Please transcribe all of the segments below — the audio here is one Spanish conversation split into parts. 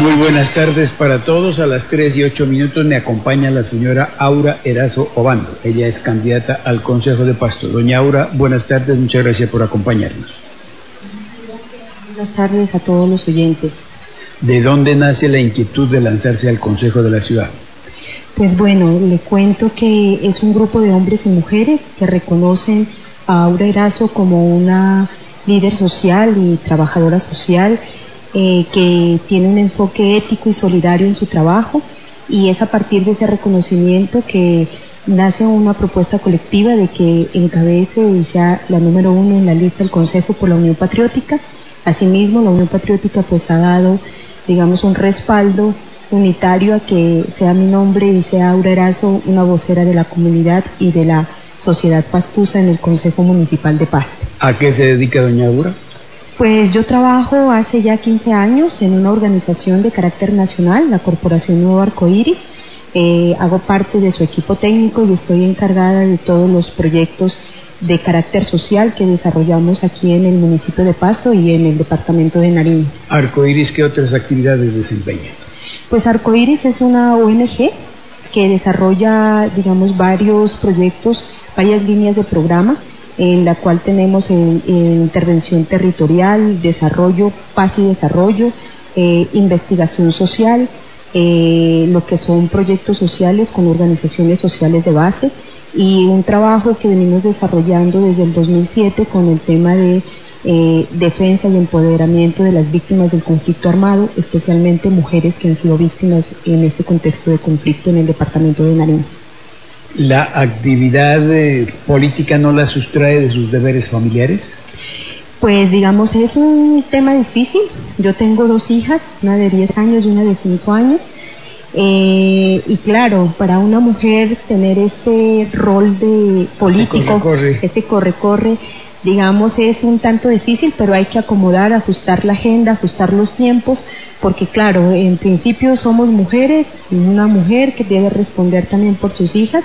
Muy buenas tardes para todos. A las 3 y 8 minutos me acompaña la señora Aura Erazo Obando. Ella es candidata al Consejo de Pasto. Doña Aura, buenas tardes. Muchas gracias por acompañarnos. Buenas tardes a todos los oyentes. ¿De dónde nace la inquietud de lanzarse al Consejo de la Ciudad? Pues bueno, le cuento que es un grupo de hombres y mujeres que reconocen a Aura Erazo como una líder social y trabajadora social eh, que tiene un enfoque ético y solidario en su trabajo y es a partir de ese reconocimiento que nace una propuesta colectiva de que encabece y sea la número uno en la lista del Consejo por la Unión Patriótica. Asimismo, la Unión Patriótica pues ha dado, digamos, un respaldo unitario a que sea mi nombre y sea Aura Erazo una vocera de la comunidad y de la sociedad pastusa en el Consejo Municipal de Pasto. ¿A qué se dedica doña Aura? Pues yo trabajo hace ya 15 años en una organización de carácter nacional, la Corporación Nuevo Arcoíris. Eh, hago parte de su equipo técnico y estoy encargada de todos los proyectos de carácter social que desarrollamos aquí en el municipio de Pasto y en el departamento de Nariño. Arcoíris, ¿qué otras actividades desempeña? Pues Arcoiris es una ONG que desarrolla, digamos, varios proyectos, varias líneas de programa, en la cual tenemos intervención territorial, desarrollo, paz y desarrollo, eh, investigación social, eh, lo que son proyectos sociales con organizaciones sociales de base y un trabajo que venimos desarrollando desde el 2007 con el tema de eh, defensa y empoderamiento de las víctimas del conflicto armado, especialmente mujeres que han sido víctimas en este contexto de conflicto en el departamento de Nariño. ¿La actividad eh, política no la sustrae de sus deberes familiares? Pues digamos, es un tema difícil. Yo tengo dos hijas, una de 10 años y una de 5 años. Eh, y claro, para una mujer tener este rol de político, este corre-corre, digamos, es un tanto difícil, pero hay que acomodar, ajustar la agenda, ajustar los tiempos, porque claro, en principio somos mujeres, una mujer que debe responder también por sus hijas,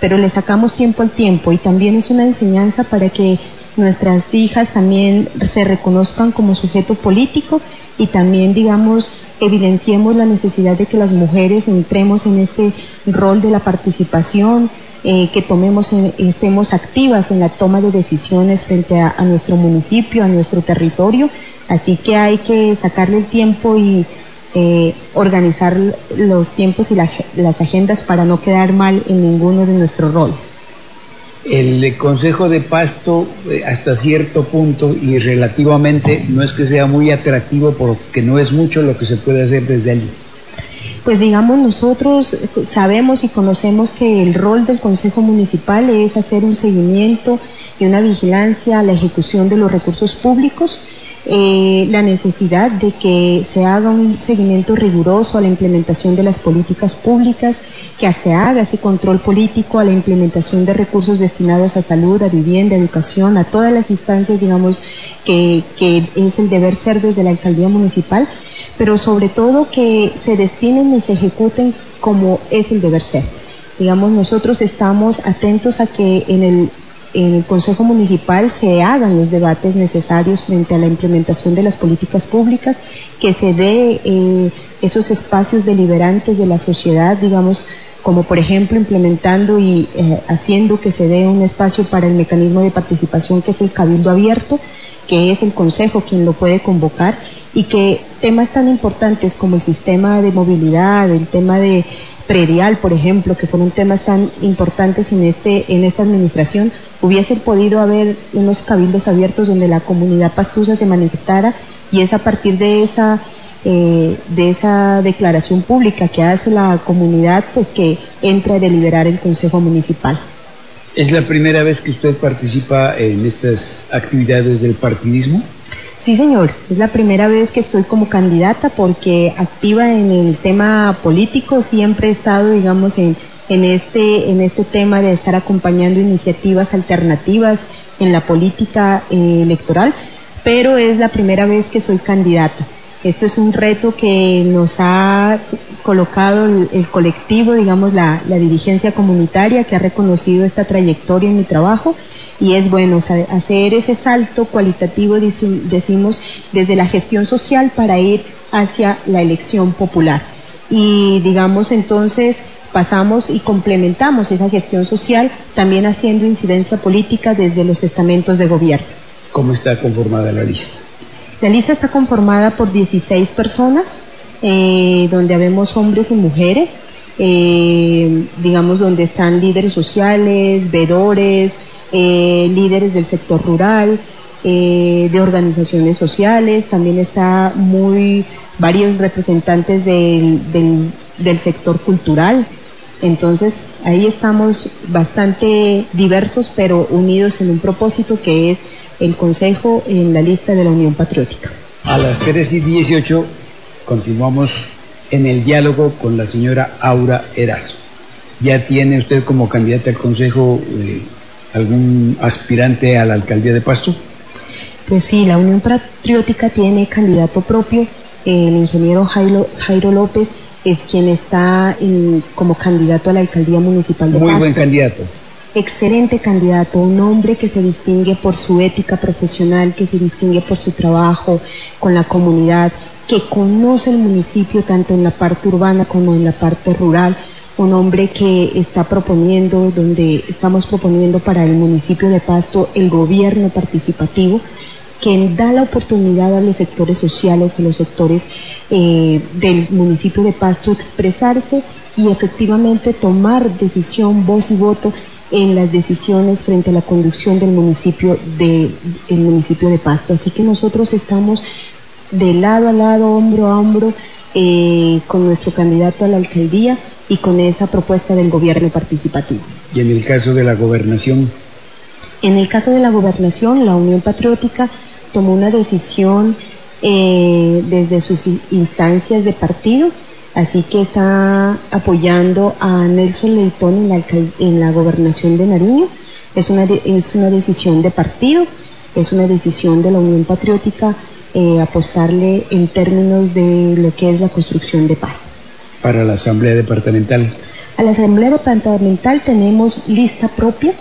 pero le sacamos tiempo al tiempo y también es una enseñanza para que nuestras hijas también se reconozcan como sujeto político y también, digamos, evidenciemos la necesidad de que las mujeres entremos en este rol de la participación, eh, que tomemos, estemos activas en la toma de decisiones frente a, nuestro municipio, a nuestro territorio. Así que hay que sacarle el tiempo y eh, organizar los tiempos y las agendas para no quedar mal en ninguno de nuestros roles. El Consejo de Pasto eh, hasta cierto punto y relativamente no es que sea muy atractivo porque no es mucho lo que se puede hacer desde allí. Pues digamos nosotros sabemos y conocemos que el rol del Consejo Municipal es hacer un seguimiento y una vigilancia a la ejecución de los recursos públicos, eh, la necesidad de que se haga un seguimiento riguroso a la implementación de las políticas públicas, que se haga ese control político a la implementación de recursos destinados a salud, a vivienda, educación, a todas las instancias, digamos, que, que es el deber ser desde la alcaldía municipal pero sobre todo que se destinen y se ejecuten como es el deber ser. Digamos, nosotros estamos atentos a que en el, el Consejo Municipal se hagan los debates necesarios frente a la implementación de las políticas públicas, que se dé eh, esos espacios deliberantes de la sociedad, digamos, como por ejemplo implementando y eh, haciendo que se dé un espacio para el mecanismo de participación que es el cabildo abierto, que es el Consejo quien lo puede convocar y que temas tan importantes como el sistema de movilidad, el tema de predial, por ejemplo, que fueron temas tan importantes en este en esta administración, hubiese podido haber unos cabildos abiertos donde la comunidad pastusa se manifestara y es a partir de esa eh, de esa declaración pública que hace la comunidad, pues que entra a deliberar el Consejo Municipal. ¿Es la primera vez que usted participa en estas actividades del partidismo? Sí, señor, es la primera vez que estoy como candidata porque activa en el tema político, siempre he estado, digamos, en, en, este, en este tema de estar acompañando iniciativas alternativas en la política eh, electoral, pero es la primera vez que soy candidata. Esto es un reto que nos ha colocado el, colectivo, digamos, la, la dirigencia comunitaria que ha reconocido esta trayectoria en mi trabajo y es bueno hacer ese salto cualitativo, decimos, desde la gestión social para ir hacia la elección popular. Y digamos entonces pasamos y complementamos esa gestión social también haciendo incidencia política desde los estamentos de gobierno. ¿Cómo está conformada la lista? La lista está conformada por 16 personas, eh, donde habemos hombres y mujeres, eh, digamos donde están líderes sociales, vedores, eh, líderes del sector rural, de organizaciones sociales, también está muy varios representantes del, del sector cultural. Entonces ahí estamos bastante diversos, pero unidos en un propósito que es el Consejo en la lista de la Unión Patriótica. A las 3 y 18 continuamos en el diálogo con la señora Aura Erazo. ¿Ya tiene usted como candidata al Consejo eh, algún aspirante a la alcaldía de Pasto? Pues sí, la Unión Patriótica tiene candidato propio, el ingeniero Jairo, Jairo López es quien está como candidato a la alcaldía municipal de Muy buen candidato excelente candidato, un hombre que se distingue por su ética profesional, que se distingue por su trabajo con la comunidad, que conoce el municipio tanto en la parte urbana como en la parte rural, un hombre que está proponiendo, donde estamos proponiendo para el municipio de Pasto el gobierno participativo, que da la oportunidad a los sectores sociales, a los sectores eh, del municipio de Pasto expresarse y efectivamente tomar decisión, voz y voto en las decisiones frente a la conducción del municipio de, el municipio de Pasto. Así que nosotros estamos de lado a lado, hombro a hombro, eh, con nuestro candidato a la alcaldía y con esa propuesta del gobierno participativo. ¿Y en el caso de la gobernación? En el caso de la gobernación, la Unión Patriótica tomó una decisión eh, desde sus instancias de partido Así que está apoyando a Nelson Leitón en la, en la gobernación de Nariño. Es una, es una decisión de partido, es una decisión de la Unión Patriótica eh, apostarle en términos de lo que es la construcción de paz. Para la Asamblea Departamental. A la Asamblea Departamental tenemos lista propia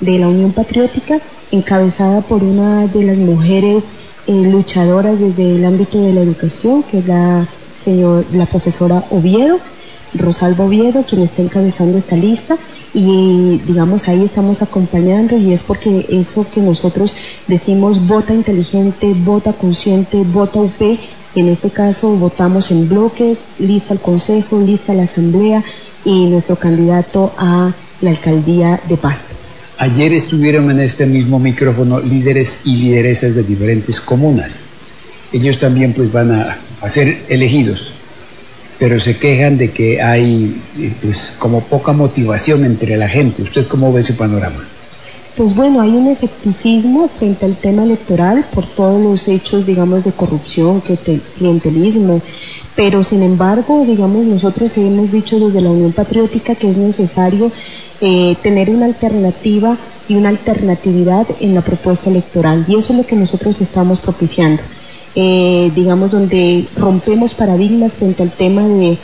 de la Unión Patriótica, encabezada por una de las mujeres eh, luchadoras desde el ámbito de la educación, que es la señor, la profesora Oviedo, Rosalba Oviedo, quien está encabezando esta lista y digamos ahí estamos acompañando y es porque eso que nosotros decimos vota inteligente, vota consciente, vota UP, en este caso votamos en bloque, lista el consejo, lista la asamblea y nuestro candidato a la alcaldía de Pasto. Ayer estuvieron en este mismo micrófono líderes y lideresas de diferentes comunas. Ellos también pues van a a ser elegidos, pero se quejan de que hay pues como poca motivación entre la gente. ¿Usted cómo ve ese panorama? Pues bueno, hay un escepticismo frente al tema electoral por todos los hechos, digamos, de corrupción, clientelismo, pero sin embargo, digamos, nosotros hemos dicho desde la Unión Patriótica que es necesario eh, tener una alternativa y una alternatividad en la propuesta electoral, y eso es lo que nosotros estamos propiciando. Eh, digamos, donde rompemos paradigmas frente al tema de,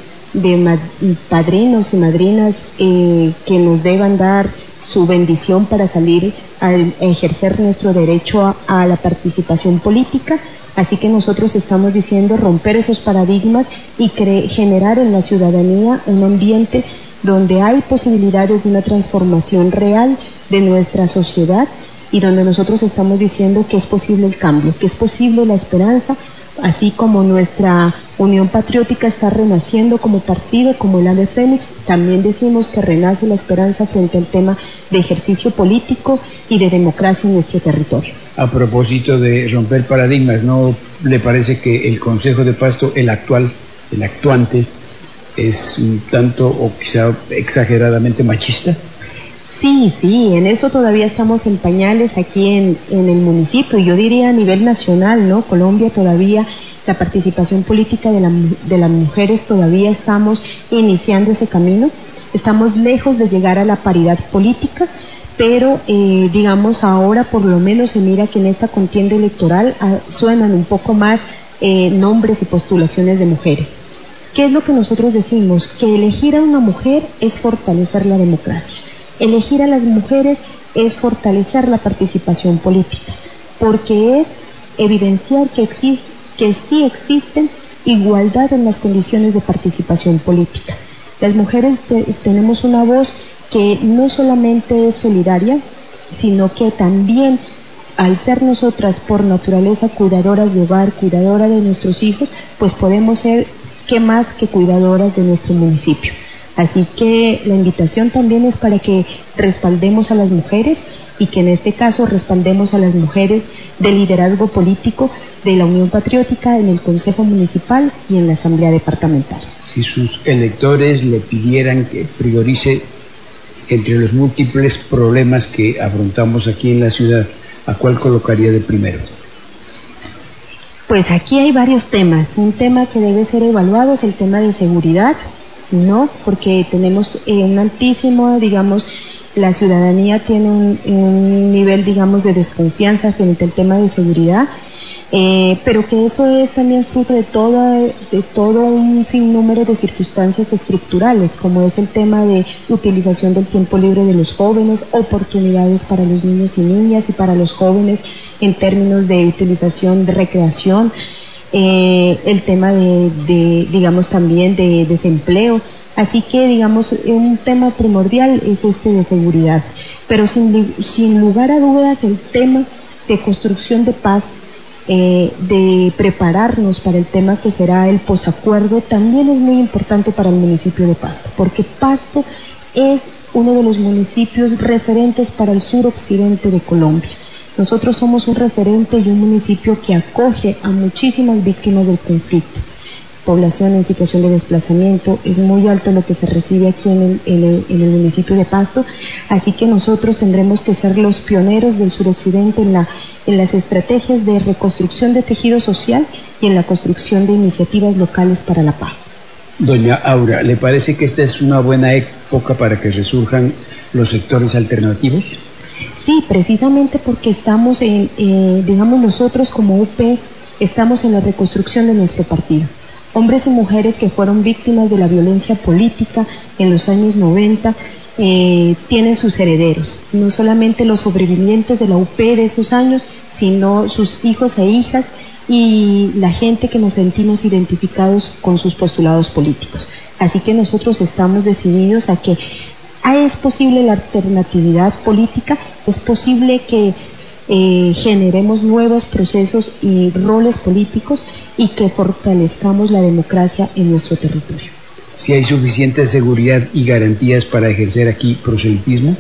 padrinos y madrinas eh, que nos deban dar su bendición para salir a, ejercer nuestro derecho a, la participación política. Así que nosotros estamos diciendo romper esos paradigmas y generar en la ciudadanía un ambiente donde hay posibilidades de una transformación real de nuestra sociedad y donde nosotros estamos diciendo que es posible el cambio, que es posible la esperanza, así como nuestra Unión Patriótica está renaciendo como partido, como el ave fénix, también decimos que renace la esperanza frente al tema de ejercicio político y de democracia en nuestro territorio. A propósito de romper paradigmas, ¿no le parece que el Consejo de Pasto, el actual, el actuante, es un tanto o quizá exageradamente machista? Sí, sí, en eso todavía estamos en pañales aquí en, en, el municipio. Yo diría a nivel nacional, ¿no? Colombia todavía, la participación política de, la, de las mujeres todavía estamos iniciando ese camino. Estamos lejos de llegar a la paridad política, pero eh, digamos ahora por lo menos se mira que en esta contienda electoral ah, suenan un poco más eh, nombres y postulaciones de mujeres. ¿Qué es lo que nosotros decimos? Que elegir a una mujer es fortalecer la democracia Elegir a las mujeres es fortalecer la participación política, porque es evidenciar que, que sí existen igualdad en las condiciones de participación política. Las mujeres tenemos una voz que no solamente es solidaria, sino que también al ser nosotras por naturaleza cuidadoras de hogar, cuidadoras de nuestros hijos, pues podemos ser que más que cuidadoras de nuestro municipio. Así que la invitación también es para que respaldemos a las mujeres y que en este caso respaldemos a las mujeres del liderazgo político de la Unión Patriótica en el Consejo Municipal y en la Asamblea Departamental. Si sus electores le pidieran que priorice entre los múltiples problemas que afrontamos aquí en la ciudad, ¿a cuál colocaría de primero? Pues aquí hay varios temas. Un tema que debe ser evaluado es el tema de seguridad, ¿no? Porque tenemos eh, un altísimo, digamos, la ciudadanía tiene un, nivel, digamos, de desconfianza frente al tema de seguridad eh, pero que eso es también fruto de, de todo un sinnúmero de circunstancias estructurales, como es el tema de utilización del tiempo libre de los jóvenes, oportunidades para los niños y niñas y para los jóvenes en términos de utilización de recreación, eh, el tema de, digamos, también de desempleo. Así que, digamos, un tema primordial es este de seguridad. Pero sin, sin lugar a dudas, el tema de construcción de paz eh, de prepararnos para el tema que será el posacuerdo también es muy importante para el municipio de Pasto, porque Pasto es uno de los municipios referentes para el suroccidente de Colombia. Nosotros somos un referente y un municipio que acoge a muchísimas víctimas del conflicto población en situación de desplazamiento, es muy alto lo que se recibe aquí en el, municipio de Pasto, así que nosotros tendremos que ser los pioneros del suroccidente en, la, en las estrategias de reconstrucción de tejido social y en la construcción de iniciativas locales para la paz. Doña Aura, ¿le parece que esta es una buena época para que resurjan los sectores alternativos? Sí, precisamente porque estamos en, eh, digamos nosotros como UP, estamos en la reconstrucción de nuestro partido hombres y mujeres que fueron víctimas de la violencia política en los años 90 eh, tienen sus herederos, no solamente los sobrevivientes de la UP de esos años, sino sus hijos e hijas y la gente que nos sentimos identificados con sus postulados políticos. Así que nosotros estamos decididos a que es posible la alternatividad política, es posible que eh, generemos nuevos procesos y roles políticos y que fortalezcamos la democracia en nuestro territorio. Si hay suficiente seguridad y garantías para ejercer aquí proselitismo.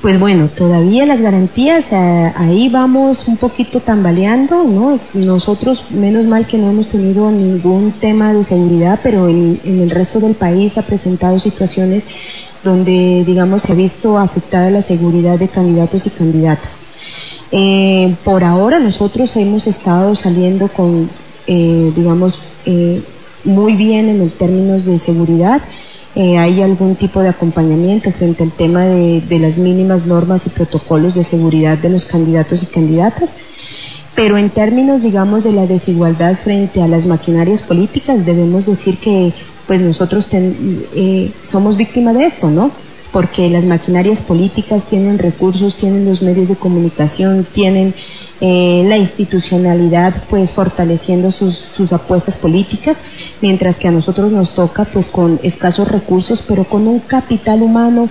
Pues bueno, todavía las garantías, eh, ahí vamos un poquito tambaleando, ¿no? Nosotros, menos mal que no hemos tenido ningún tema de seguridad, pero en, en el resto del país ha presentado situaciones donde, digamos, se ha visto afectada la seguridad de candidatos y candidatas. Eh, por ahora nosotros hemos estado saliendo con, eh, digamos, eh, muy bien en términos de seguridad. hay algún tipo de acompañamiento frente al tema de, de, las mínimas normas y protocolos de seguridad de los candidatos y candidatas. Pero en términos, digamos, de la desigualdad frente a las maquinarias políticas, debemos decir que pues nosotros somos víctimas de esto, ¿no? porque las maquinarias políticas tienen recursos, tienen los medios de comunicación, tienen eh, la institucionalidad pues fortaleciendo sus, sus, apuestas políticas, mientras que a nosotros nos toca pues con escasos recursos, pero con un capital humano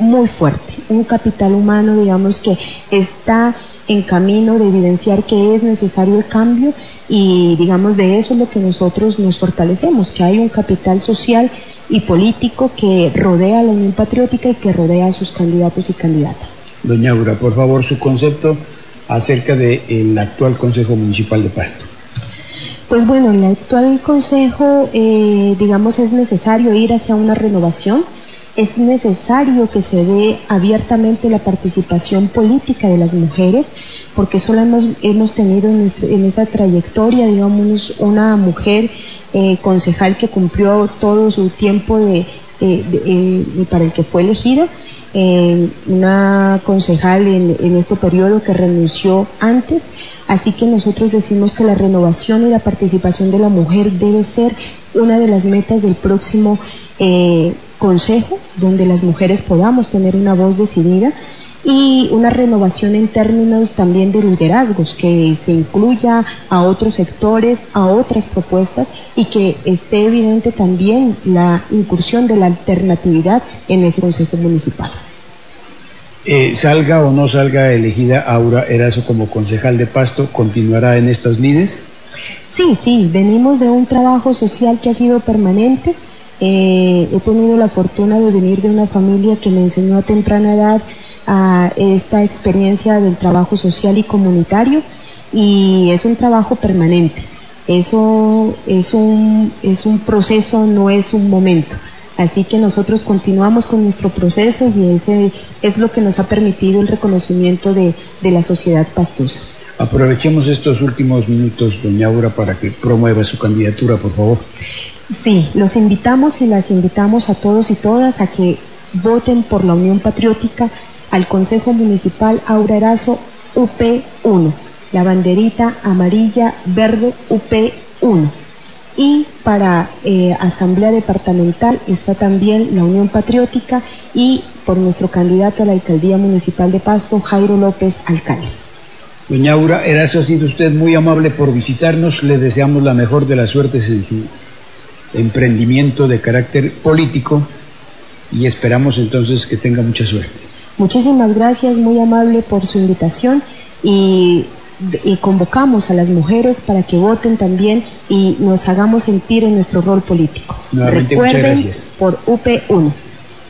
muy fuerte, un capital humano digamos que está en camino de evidenciar que es necesario el cambio y digamos de eso es lo que nosotros nos fortalecemos, que hay un capital social y político que rodea a la Unión Patriótica y que rodea a sus candidatos y candidatas. Doña Aura, por favor, su concepto acerca del actual Consejo Municipal de Pasto. Pues bueno, el actual Consejo, eh, digamos, es necesario ir hacia una renovación, es necesario que se dé abiertamente la participación política de las mujeres, porque solo hemos, hemos tenido en, en esta trayectoria, digamos, una mujer eh, concejal que cumplió todo su tiempo de, eh, para el que fue elegido, eh, una concejal en, en, este periodo que renunció antes, así que nosotros decimos que la renovación y la participación de la mujer debe ser una de las metas del próximo consejo, donde las mujeres podamos tener una voz decidida y una renovación en términos también de liderazgos, que se incluya a otros sectores, a otras propuestas y que esté evidente también la incursión de la alternatividad en ese Consejo Municipal. Eh, salga o no salga elegida Aura Erazo como concejal de Pasto, ¿continuará en estas lides? Sí, sí, venimos de un trabajo social que ha sido permanente. Eh, he tenido la fortuna de venir de una familia que me enseñó a temprana edad a esta experiencia del trabajo social y comunitario y es un trabajo permanente. Eso es un, es un proceso, no es un momento. Así que nosotros continuamos con nuestro proceso y ese es lo que nos ha permitido el reconocimiento de, de la sociedad pastusa. Aprovechemos estos últimos minutos, doña Aura, para que promueva su candidatura, por favor. Sí, los invitamos y las invitamos a todos y todas a que voten por la Unión Patriótica al Consejo Municipal Aura Erazo UP1, la banderita amarilla verde UP1. Y para eh, Asamblea Departamental está también la Unión Patriótica y por nuestro candidato a la Alcaldía Municipal de Pasto, Jairo López Alcalde. Doña Aura Erazo, ha sido usted muy amable por visitarnos. Le deseamos la mejor de las suertes en su emprendimiento de carácter político y esperamos entonces que tenga mucha suerte. Muchísimas gracias, muy amable por su invitación y, y, convocamos a las mujeres para que voten también y nos hagamos sentir en nuestro rol político. Nuevamente, Recuerden muchas gracias. por UP1.